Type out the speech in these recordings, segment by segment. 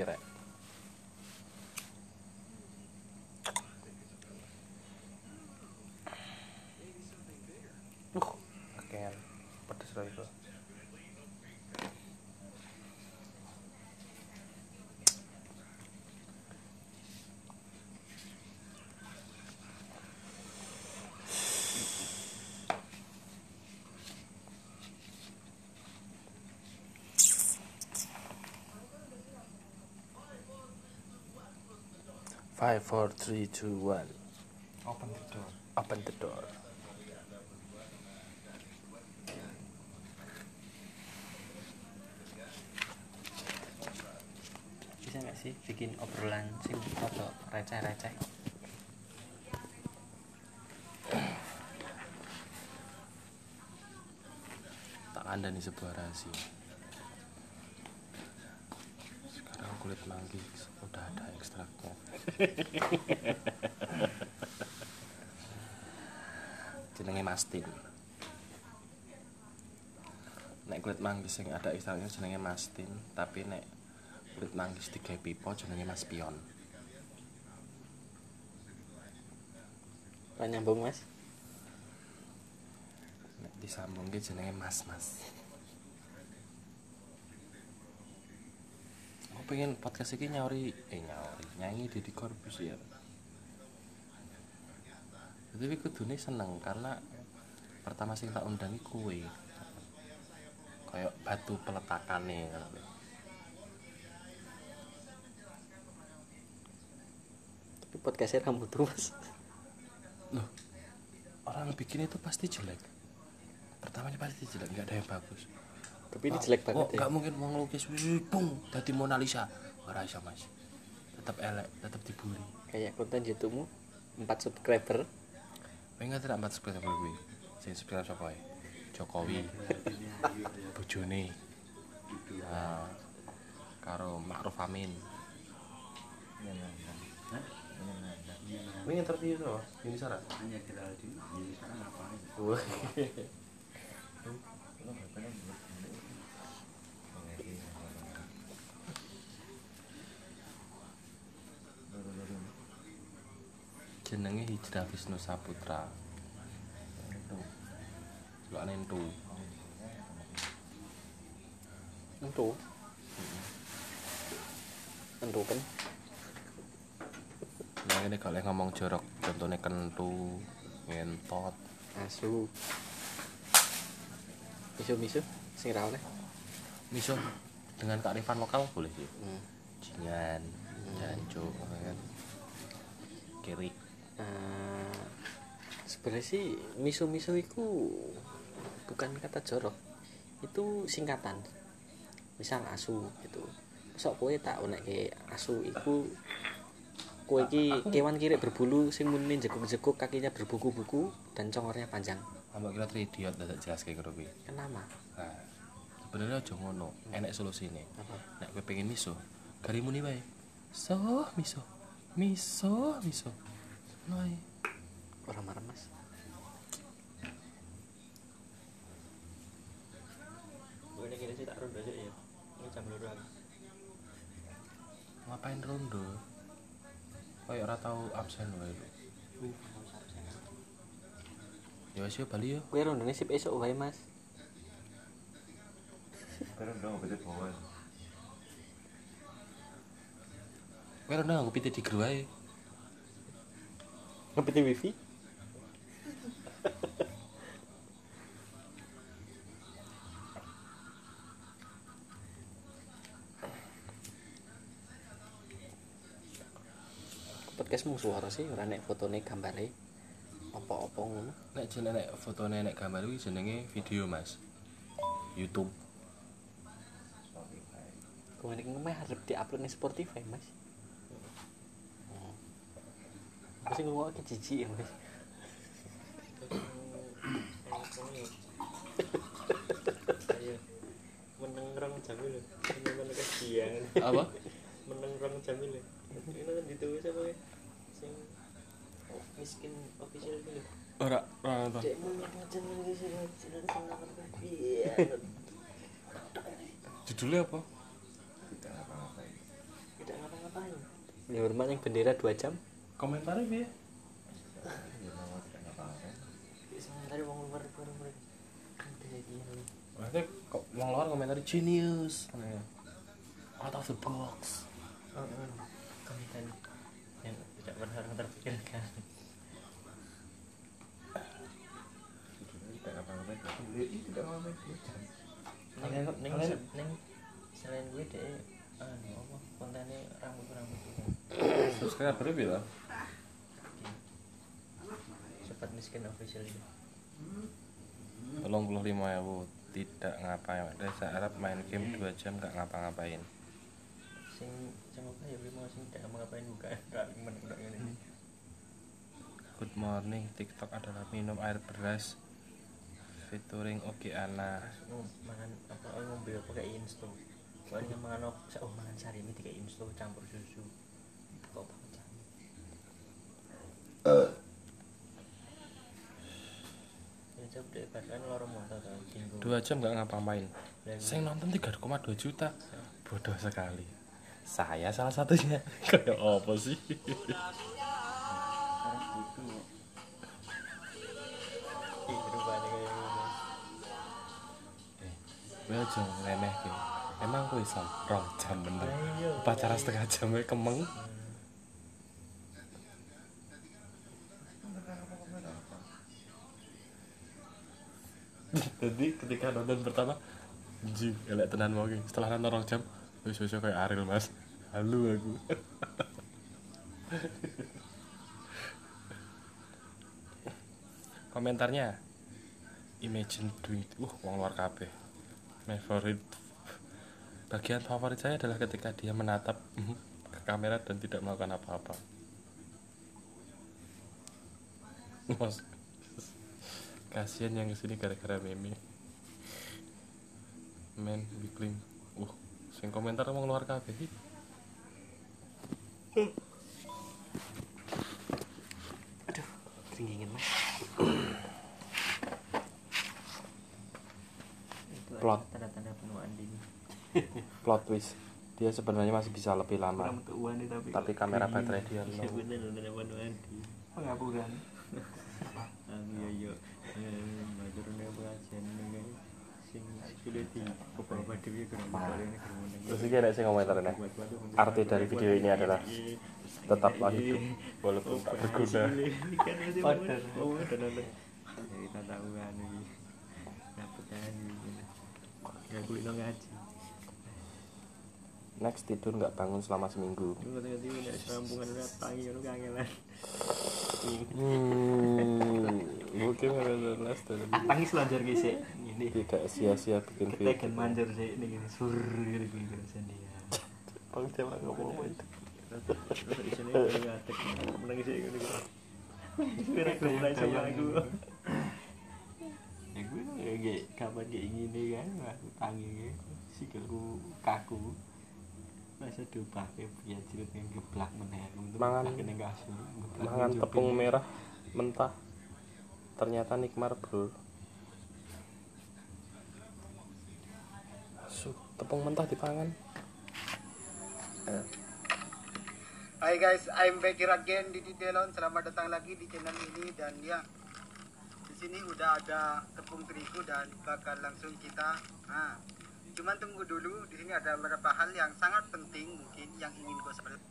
iki rek Uh, kakean pedes ra iku. Five, four, three, two, one. open the door Open the door. bisa nggak sih bikin obrolan sing rada receh-receh Tak anda nih sebuah rahasia. Sekarang kulit manggis udah ada ekstraknya. jenenge mastin. Nek kulit manggis yang ada ekstraknya jenenge mastin, tapi nek kulit manggis digawe pipa jenenge mas pion. Lah nyambung mas Nek disambungke jenenge mas-mas. Aku pengen podcast iki nyauri eh nyauri nyanyi Deddy Corbuzier. Tapi kudune seneng karena pertama sing tak undangi kue. Kayak batu peletakannya tapi podcastnya kamu tuh mas Loh, orang bikin itu pasti jelek. Pertamanya pasti jelek, nggak ada yang bagus. Tapi ini jelek banget oh, ya. nggak mungkin mau ngelukis bung jadi Mona Lisa. Ora iso mas. Tetap elek tetap dibully kayak konten youtube 4 subscriber. Pengen tidak empat subscriber gue sing subscribe siapa ya Jokowi. Bojone. Nah, karo Ma'ruf Amin. Ini interview itu loh, ini Sarah. hanya Geraldine. Jadi sekarang ngapain Jenenge Hijrah Wisnu Saputra. Celokane entu. entu entu kan Nah, ini kalau ngomong jorok, contohnya kentu, ngentot, asu misu misu sing ra oleh miso dengan kearifan lokal boleh sih. hmm. Jingan, jancu, kan. Kiri. Eh, sebenarnya sih misu itu bukan kata jorok itu singkatan misal asu gitu sok kue tak unek ke asu iku kue ki kewan kiri berbulu sing muni jeguk-jeguk kakinya berbuku-buku dan congornya panjang Ambak kira tridiot dadak jelas kayak gitu. kenapa Nah, sebenarnya aja ngono, enek solusine. apa Nek kowe pengen miso, gari muni wae. So, miso. Miso, miso. Ae. orang marah mas ini kira sih tak ronda aja ya ini jam loro Ngapain rondo? Kayak ora tau absen wae. lho. Ya wis yo bali yo. kue rondone sip esok wae mas Pero dong, beda bawah. Kowe rondo nganggo piti di gru ae. Ngepitin wifi podcastmu suara sih ora nek fotone gambare apa-apa ngono Nek jenenge nek fotone nek gambar kuwi jenenge video, Mas. YouTube. Kemarin kemarin harus diupload nih Spotify mas. Hmm. Aku sih ngomong ke jijik ya mas. meneng rong jamil. Lho meneng Apa? meneng rong lho ini kan ditulis apa ya? Sing miskin official itu lho Ora, ora apa. cek meneng jamil itu sih? Jangan senang iya Judulnya apa? libur maning bendera 2 jam komentarnya Ya sementara wong luar kan Maksudnya kok wong luar komentarnya genius? Out of the box. Komentar yang tidak pernah orang terpikirkan. Tidak dia ini tidak jam. neng neng neng selain gue deh anu apa kontennya rambut rambut subscriber berapa cepat miskin official itu. Tolong puluh lima ewu tidak ngapain. Desa Arab main game 2 jam gak ngapa-ngapain. Sing sing apa ya mau sing tidak mau ngapain buka gak gak ini Good morning TikTok adalah minum air beras featuring Oki Ana. Makan apa oh, ngombe apa kayak insto. Soalnya mangan apa oh mangan sari ini kayak insto campur susu. Kok pecah loro motor kan 2 jam gak ngapa-ngapain. Saya nonton 3,2 juta. Bodoh sekali. Saya salah satunya. Kayak apa sih? Gue aja ngelemeh ke Emang gue Islam Rong jam bener. Iya. Pacara setengah jam gue kemeng Jadi ketika nonton pertama Jing, elek tenan mau. Setelah nonton rong jam Wis wis kayak Ariel mas Halu aku Komentarnya Imagine doing Uh, wong luar kabeh My favorite Bagian favorit saya adalah ketika dia menatap ke kamera dan tidak melakukan apa-apa. Mas, kasihan yang ke sini gara-gara meme. Men, biklim. Uh, sing komentar mau keluar kabeh sih. aduh keringin mas Plot. tanda-tanda penuaan dini Plot twist. Dia sebenarnya masih bisa lebih lama. tapi Tapi kamera baterai dia iya low. bener tanda penuaan sing di beberapa dewi ini Terus ini ada sing komentar nih. Arti dari video ini adalah tetaplah hidup walaupun tak berguna. Padahal. Oh. Jadi tak tahu kan ini. Dapat kan ini. Ya gue lo ngaji. Next tidur nggak bangun selama seminggu. Hmm, mungkin ada last dan Tangi selanjar guys ya. Ini. tidak sia-sia bikin Kita kan video. manjur sih ini gini sur gitu gitu sendiri. Bang Jawa ngomong apa itu? Terus di sini gue ngatek menangis sih gitu. Kira gue mulai sama aku. Ya gue ya kayak kapan kayak gini kan aku tangi gitu. Sikilku kaku. Masa diubah ke biar cilik yang geblak meneh untuk Mangan- Mangan tepung merah mentah. Ternyata nikmar bro. Su, tepung mentah dipangan. Hai guys, I'm back here again di Delon. Selamat datang lagi di channel ini dan ya di sini udah ada tepung terigu dan bakal langsung kita. Nah, cuman tunggu dulu. Di sini ada beberapa hal yang sangat penting mungkin yang ingin gue seperti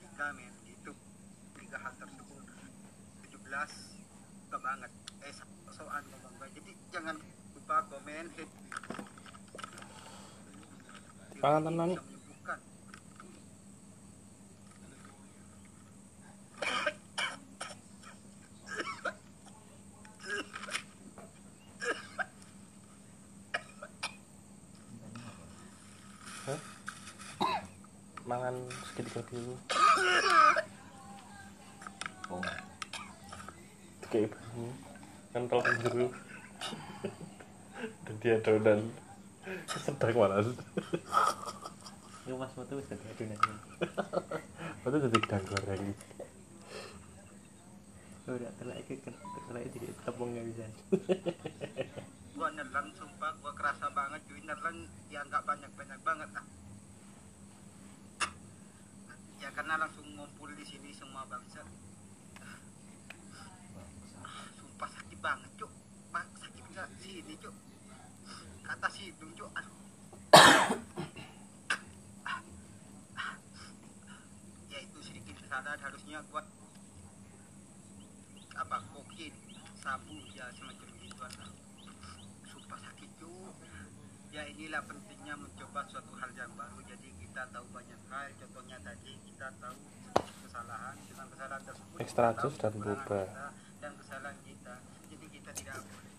tiga men itu tiga hal tersebut. 17 suka banget. Eh so- soal ngomong gue jadi jangan lupa komen hit. Pangan tenan, nih. Bisa menyembuhkan. Mangan sedikit dulu. Oh, Kayak bahannya kental biru. Dan dia adonan. Sedang malas. Yo mas foto wis dadi adonan. Itu jadi gedang goreng. Telek ke telek jadi tepung enggak bisa. gua nelen sumpah gua kerasa banget cuy nelen ya nggak banyak banyak banget lah ya karena langsung ngumpul di sini semua bangsa sumpah sakit banget cuk. Pak, sakit nggak? Sini cuk. Kata hidung cuk. Ya itu sedikit kesadaran harusnya buat apa kokin sabu ya semacam itu atau sumpah sakit cuk. Ya inilah pentingnya mencoba suatu hal yang baru kita tahu banyak hal contohnya tadi kita tahu kesalahan dengan kesalahan tersebut tahu jus dan boba. kita dan kesalahan kita jadi kita tidak boleh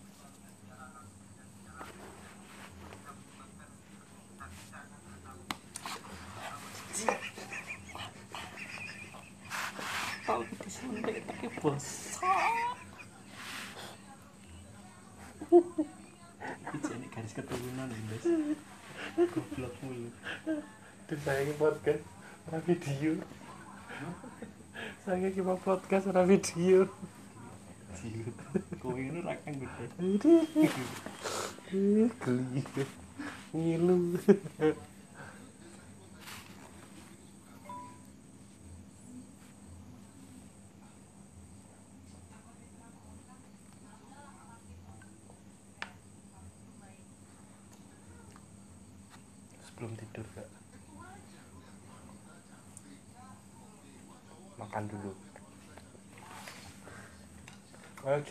Kalau kita sampai pakai bosok. Itu jadi garis keturunan ya, guys. Goblok mulu. disaingi podcast ora video. Saya iki podcast ora video. Kowe ini ra gede gede. Ngilu.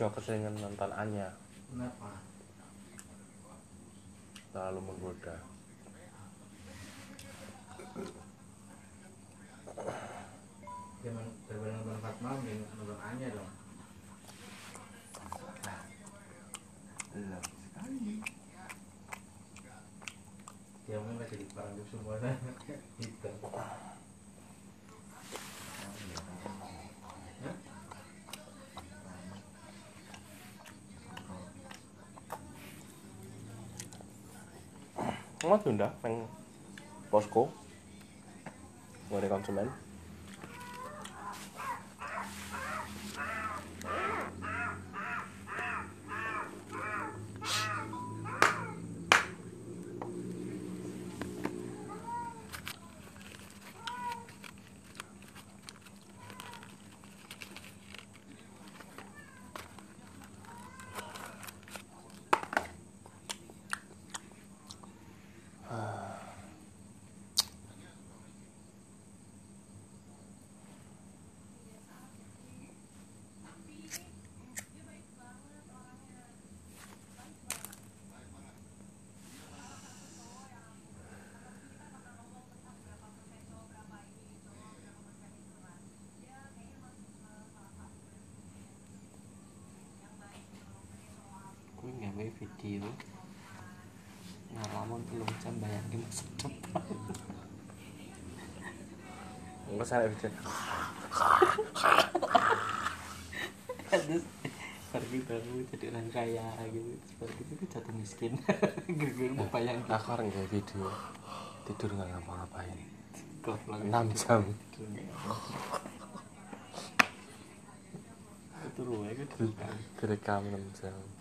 Jangan keseringan nonton Anya Kenapa? Terlalu menggoda Mau diundang nang posko. Ngore konsumen Kowe gawe video ngalamun telung jam bayangin masa depan. Enggak salah video Terus baru baru jadi orang kaya gitu. Gitu tuh jatuh miskin. Gara-gara mau bayangin. Aku orang nggak video Tidur nggak ngapa-ngapain. 6 jam Itu ruwe itu. Direkam 6 jam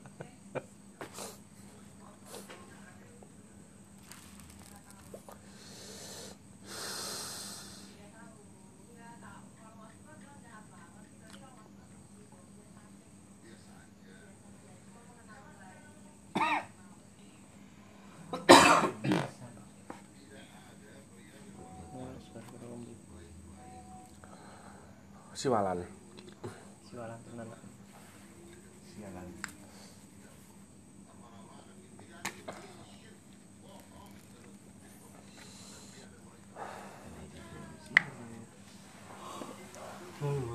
Siwalan Siwalan tenan. Sialan.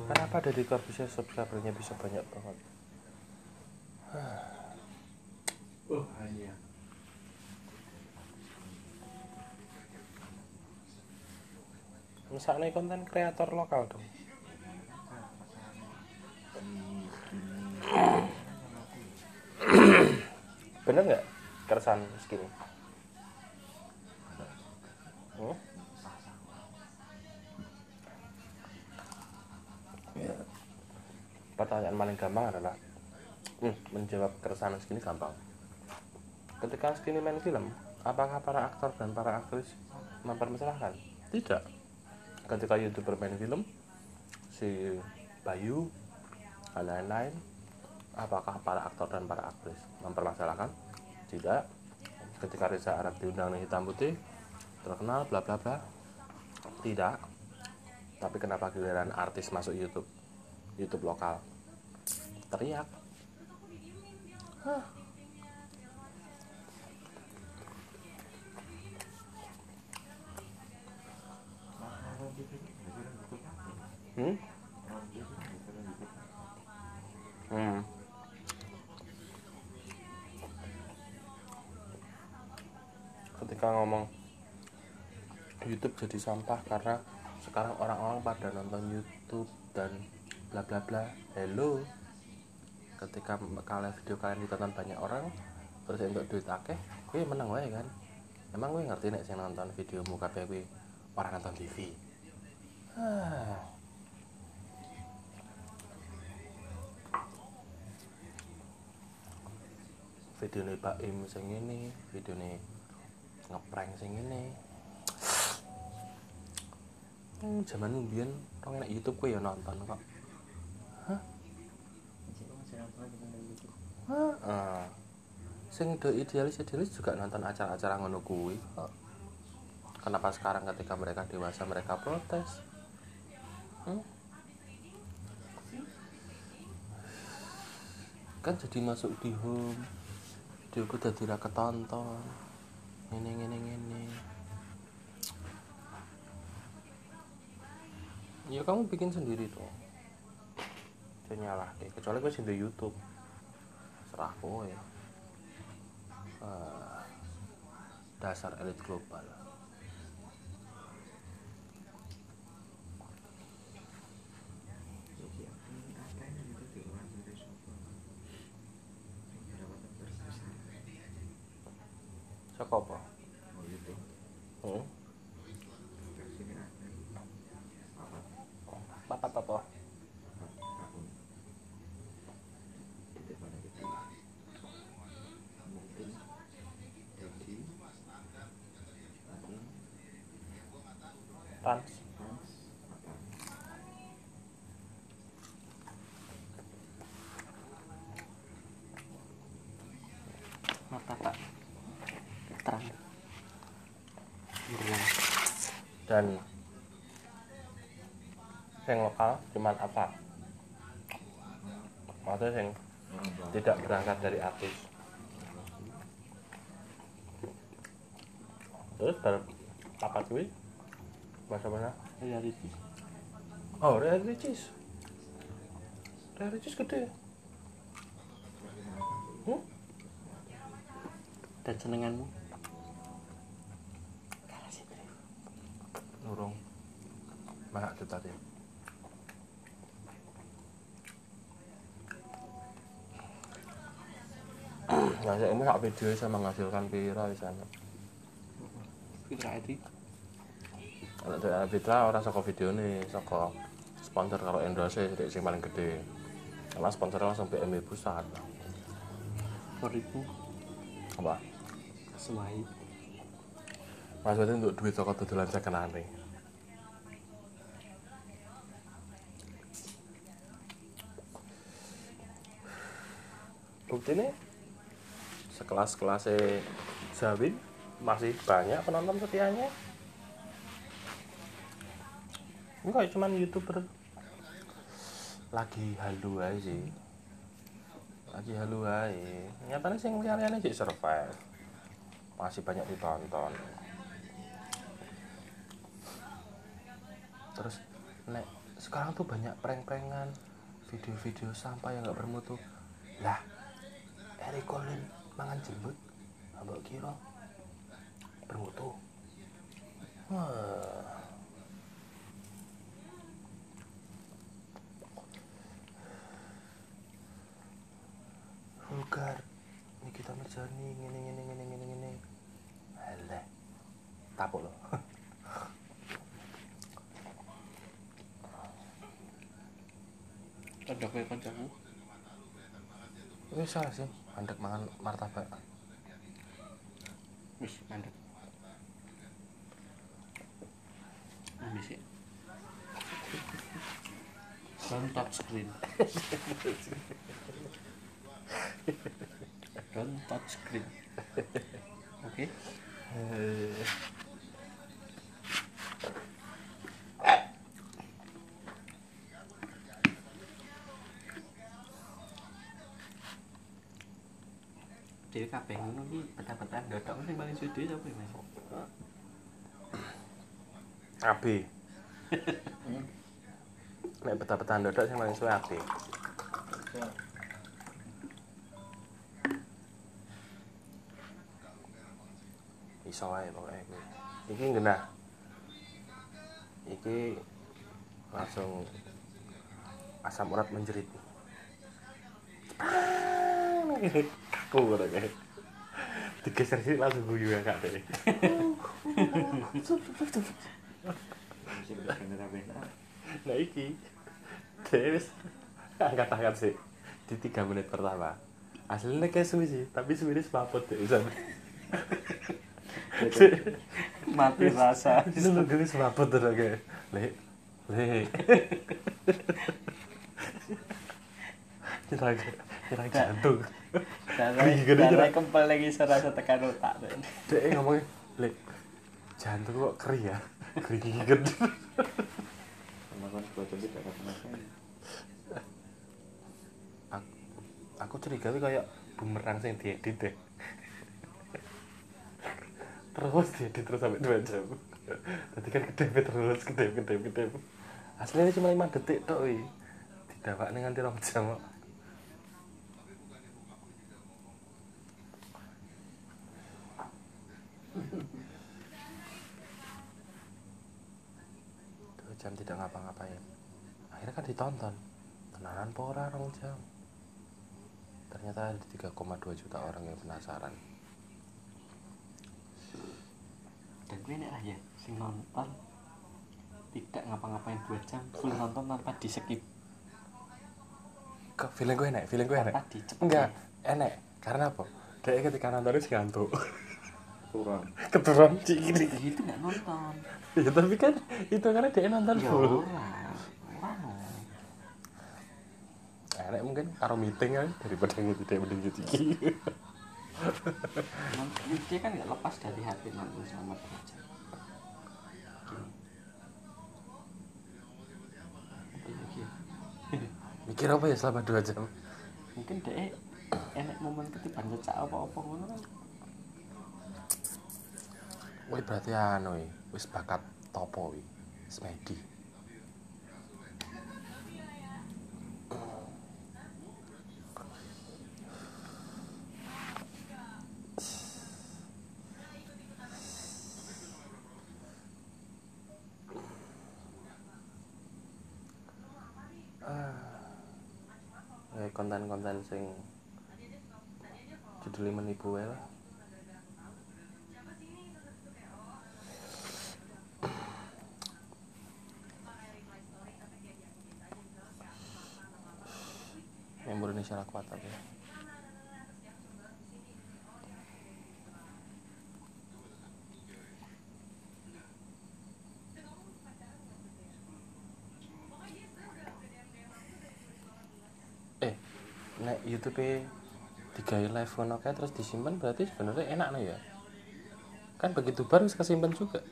Kenapa ada di bisa subscribernya bisa banyak banget Oh, Anya. Misalnya konten kreator lokal dong bener nggak keresahan segini hmm? Ya. pertanyaan paling gampang adalah hmm, menjawab keresahan segini gampang ketika segini main film apakah para aktor dan para aktris mempermasalahkan tidak ketika youtuber main film si Bayu dan lain-lain apakah para aktor dan para aktris mempermasalahkan? Tidak. Ketika Reza Arab diundang di hitam putih terkenal bla bla bla. Tidak. Tapi kenapa giliran artis masuk YouTube? YouTube lokal. Teriak. Hmm? Hmm. Ketika ngomong YouTube jadi sampah karena sekarang orang-orang pada nonton YouTube dan bla bla bla. Hello. Ketika kalian video kalian ditonton banyak orang terus untuk duit akeh, gue menang wae kan. Emang gue ngerti nek sing nonton video muka gue orang nonton TV. Video nih Pak Im sing ini video nih ngeprank sing ini hmm, zaman mbiyen orang enak YouTube gue ya nonton kok. Hah? Heeh. sing do idealis idealis juga nonton acara-acara ngono kuwi kok. Kenapa sekarang ketika mereka dewasa mereka protes? Hmm? kan jadi masuk di home. Videoku dadi ra ketonton ngene ngene ngene. Ya kamu bikin sendiri jangan nyalah deh kecuali gue di YouTube. Serah kowe. Ah, dasar elit global Saka apa? Hmm? Papat apa? Trans. mata pak. Terang. Berulang dan yang lokal cuman apa? Maksudnya yang tidak berangkat dari artis. Terus ber apa cuy bahasa mana reality oh reality cheese. Reality cheese gede. Hmm? dan senenganmu? Nurung. Mahak itu tadi Ngasih ini hak video bisa menghasilkan pira di sana Fitra Edi Anak dari Fitra orang saka video nih saka sponsor kalau endorse jadi sing paling gede. Karena sponsornya langsung BMW pusat. 4000 apa? Semai. Maksudnya untuk duit toko dodolan saya kena nih bukti nih sekelas kelasnya Zawin masih banyak penonton setianya enggak cuman youtuber. Lagi halu aja sih. Lagi halu aja nyatanya sih lihat-lihatnya sih survive. Masih banyak ditonton. Terus nek sekarang tuh banyak prank-prankan video-video sampah yang nggak bermutu. Lah Eric Colin mangan jembut mbak kira bermutu. Wah vulgar. Kita ngerjani ngene ngene ngene ngene ngene. Alah. Tapuk loh. Ada kayak kancaku Wis salah sih, mandek mangan martabak. wis mandek. Ambil sih don't touch screen don't touch screen oke Dewi kabeh ngono ki peta-peta dodok sing paling suwe dhewe sapa ya, Mas? Abi. Nek peta-petaan dodok sing paling suwe abi. Iso wae pokoke kuwi. Iki genah. Iki langsung asam urat menjerit. Kaku ngono kae. Digeser sih langsung guyu ya kak deh. Nah iki wis angkat-angkat sih Di 3 menit pertama Aslinya kayak suwi sih Tapi suwi ini semaput deh Mati rasa. Itu lu gue semaput terus kayak Le Le Kira Kira jantung gede darah kira. kempel lagi serasa tekan otak. tuh. Dia ngomongnya Le Jantung kok keri ya Keri gigit kan kata aku, curiga wi kayak bumerang sing diedit deh terus diedit terus sampai 2 jam. Tadi kan gede terus gede gede gede aslinya cuma 5 detik tok wi didawak nih nganti rong jam dua jam tidak ngapa-ngapain. Akhirnya kan ditonton. Tenanan pora rong jam. Ternyata ada 3,2 juta orang yang penasaran Dan gue nek lah ya sing nonton tidak ngapa-ngapain dua jam full nonton tanpa di skip kok feeling gue enak feeling gue enak? Enggak enak. Karena apa? Dia ketika nonton itu ngantuk. Kurang. keturun cik gini Ya, itu nggak nonton. Ya tapi kan itu karena dia nonton ya full. enak mungkin karo meeting kan daripada dia mending nonton dia kan nggak lepas dari hati nonton selama dua jam Gini. Apa lagi ya? mikir apa ya selama 2 jam mungkin deh enek momen ketiban cecak apa-apa ngono kan Wih berarti anu wi, wis bakat topo wi, semedi. Sing judulnya menipu wae lah. yang Indonesia kuat tapi eh nek YouTube tiga live ngono kae terus disimpan berarti sebenarnya enak no ya? Kan begitu baru kesimpan juga.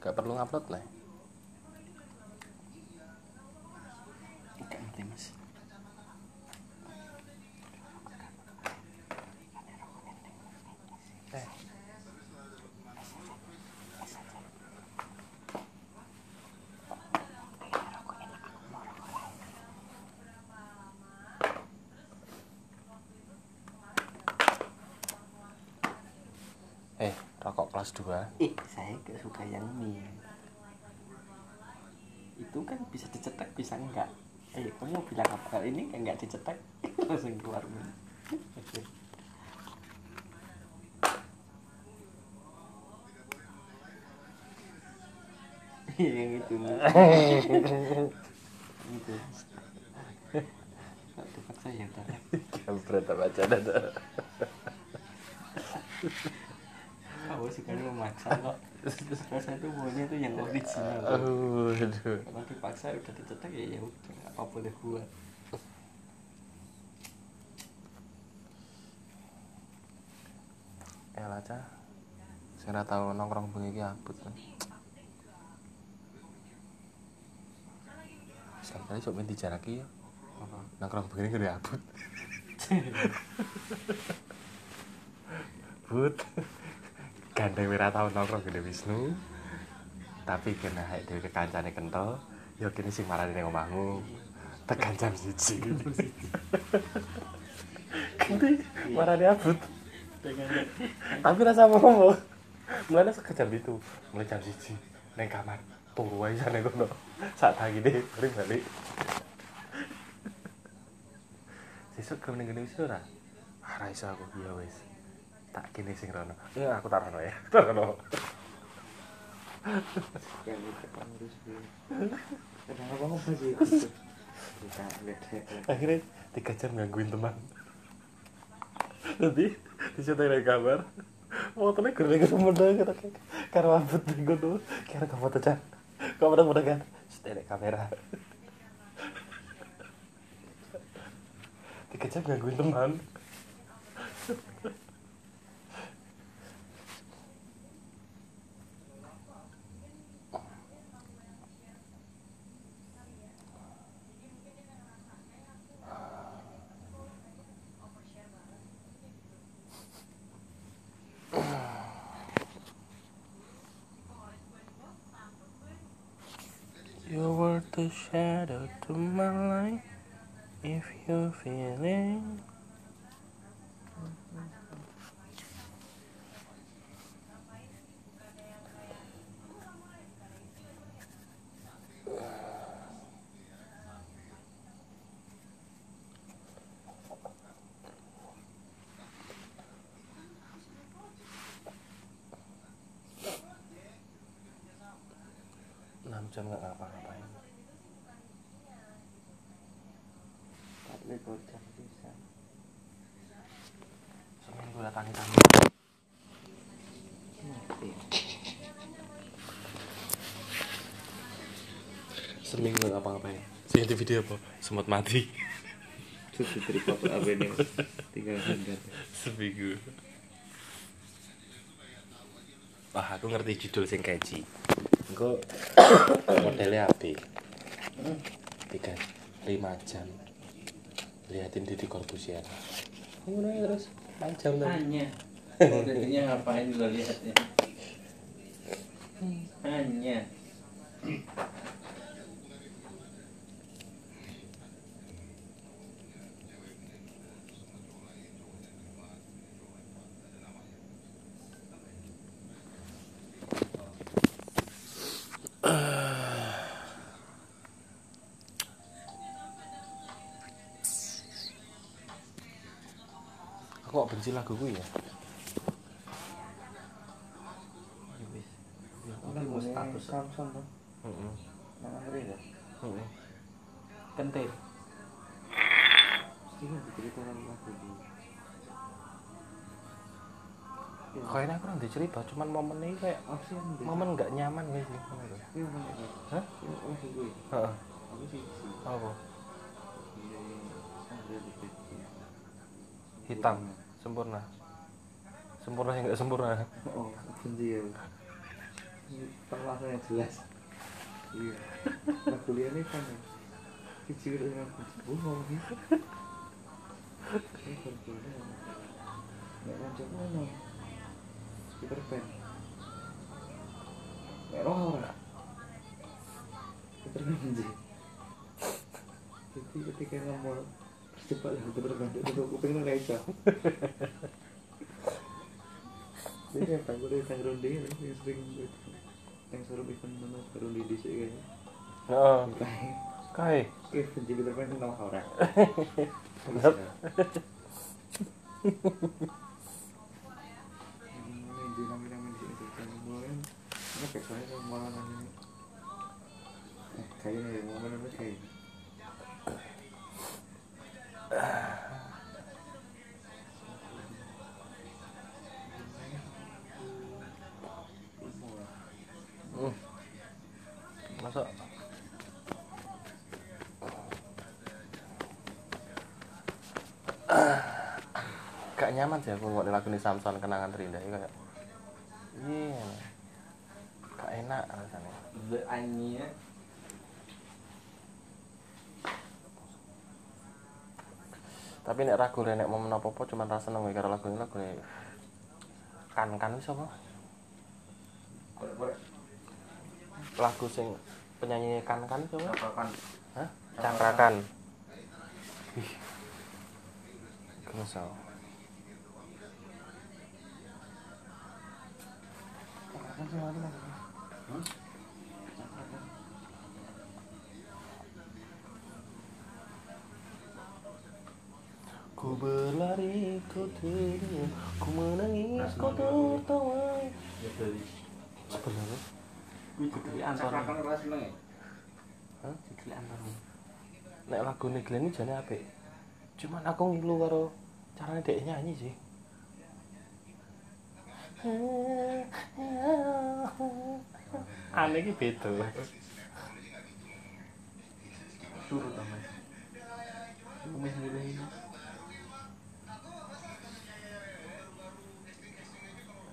Gak perlu ngupload lah. Enggak ngerti mas. Eh eh rokok kelas 2 eh saya gak suka yang mie itu kan bisa dicetak bisa enggak? Eh kamu bilang apa? Kalau ini kan enggak dicetak langsung keluar. Mie yang itu itu. Tak tempat saya tadi Kampret apa aja ada. Sekali memaksa kok terus tuh maunya tuh yang original Aduh, aduh. kalau dipaksa udah dicetak ya ya udah apa boleh buat Ya lah cah. Saya tahu nongkrong bengi iki abut. Sekali sok men dijaraki ya. Nongkrong bengi gede abut. But. Gandeng ora tau nongkrong gede Wisnu. Tapi kena hek dhewe kekancane kental, ya kene sing marani ning omahmu. Tekan jam 1. Ganti marani abut. tapi rasa mau mulai sekejar itu. Mulai jam siji. Neng kamar. Turu aja sana kono. Saat pagi deh balik balik. Sesuk ke ning gini wis ora iso aku ya wis tak kene sing rono. Ya aku tarono ya. Tarono Kan itu kan harus di. Kenapa lihat akhirnya tiga jam gangguin teman. Nanti diceritain dari kamar fotonya gede gede muda kata karena abut nih gue tuh kira ke foto cah kamera muda kan? Setelek kamera. Tiga jam gangguin teman You were the shadow to my light. If you feeling enam jam nggak ngapa-ngapain tapi bocah bisa. seminggu datangi tamu seminggu nggak ngapa-ngapain sing di video apa? Semut mati. Terus diterima apa apa ini? Tinggal handar. seminggu. Wah aku ngerti judul sing keji engko modelnya apa tiga lima jam liatin Didi Corbusier. Ngono ya terus jam tadi. Hanya. Modelnya ngapain lo lihatnya hanya kok benci lagu gue ya mau status Samsung tuh. Heeh. Nang ngeri ya. Heeh. kan diceritakan lagu di. kayaknya aku nanti cerita cuman momen ini kayak di? momen nggak nyaman guys nih lho. Iya, mana itu? Hah? Iya. Aku sih. apa Iya, iya. Ada di situ. Hitam sempurna sempurna yang nggak sempurna Oh, benci ya. Yang jelas. Iya. Nah, kuliah ini kan ya. Kecil dengan gue ngomong gitu. Ini berkuliah. Nggak lanjut ngomong. Peter Pan. Nggak roh ora. Peter Pan benci. Jadi ketika ngomong cepat lah Peter Pan itu aku pengen nggak bisa. Ini yang tak boleh tang ronde yang sering yang suruh event mana ronde di sini kayaknya. Heeh. Kayak kai eh benci Peter Pan kenal orang. Ini di nami nami di sini kita malah nanya. Eh, kayaknya ya momen apa kayak. Hmm. Gak nyaman sih aku nggak lagu Samson kenangan terindah kayak iya. Gak enak rasanya. The Anya tapi nek ragu nek mau apa-apa cuman rasa nang karo lagu ini lagu ini kan kan wis apa lagu sing penyanyi kan kan coba kan? Hah? Cangkrakan. Ih. Kan Ku berlari, ku teriak, ku menangis, ku tertawa. Ya Sebenarnya, Kuwi judulnya Anton Cakrakan ora seneng ya? Hah? Judulnya Anton nek lagu ini Glenn ini jane apik. Cuman aku ngilu karo caranya dia nyanyi sih. Aneh iki beda. Surut ta Mas Umeh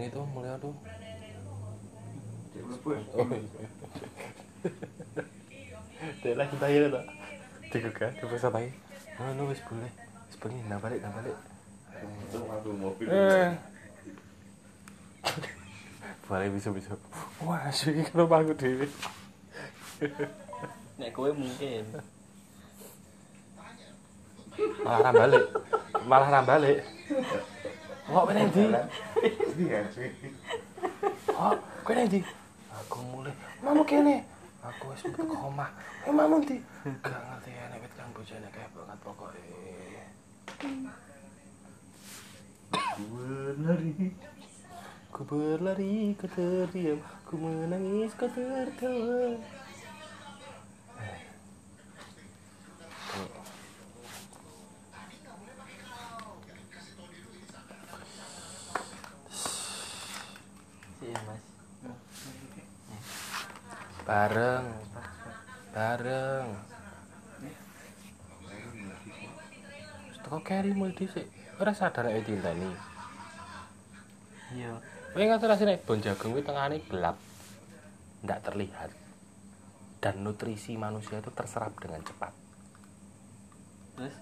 Ini itu mulia tuh. Oh. Dek lagi tanya tak? Digugah, dipaksa tanya. Oh, no, wis boleh. Wis boleh, nah balik, nah balik. Eh. Boleh bisa-bisa. Wah, sih kenapa aku dewe? Nek kowe mungkin Malah ra balik. Malah ra Kok kene ndi? Iya sih. Oh, kene ndi? Aku mulai. Mamu kene. Aku wis metu ke omah. Eh, mamu ndi? Gak ngerti ya nek wit kang bojone kae banget pokoke. Berlari. Ku berlari, ku terdiam, ku menangis, ku tertawa. Bareng, bareng. Teko carry mulai dhisik. Ora sadar nek ditinteni. Iya Kowe ngerti rasane nek bon jagung kuwi tengahane gelap. Ndak terlihat. Dan nutrisi manusia itu terserap dengan cepat. Terus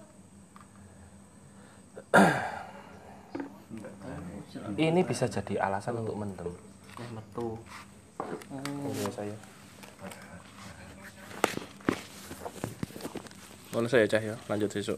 Ini bisa jadi alasan untuk mendem. Nek metu Iya saya. Mana saya cah ya, lanjut besok.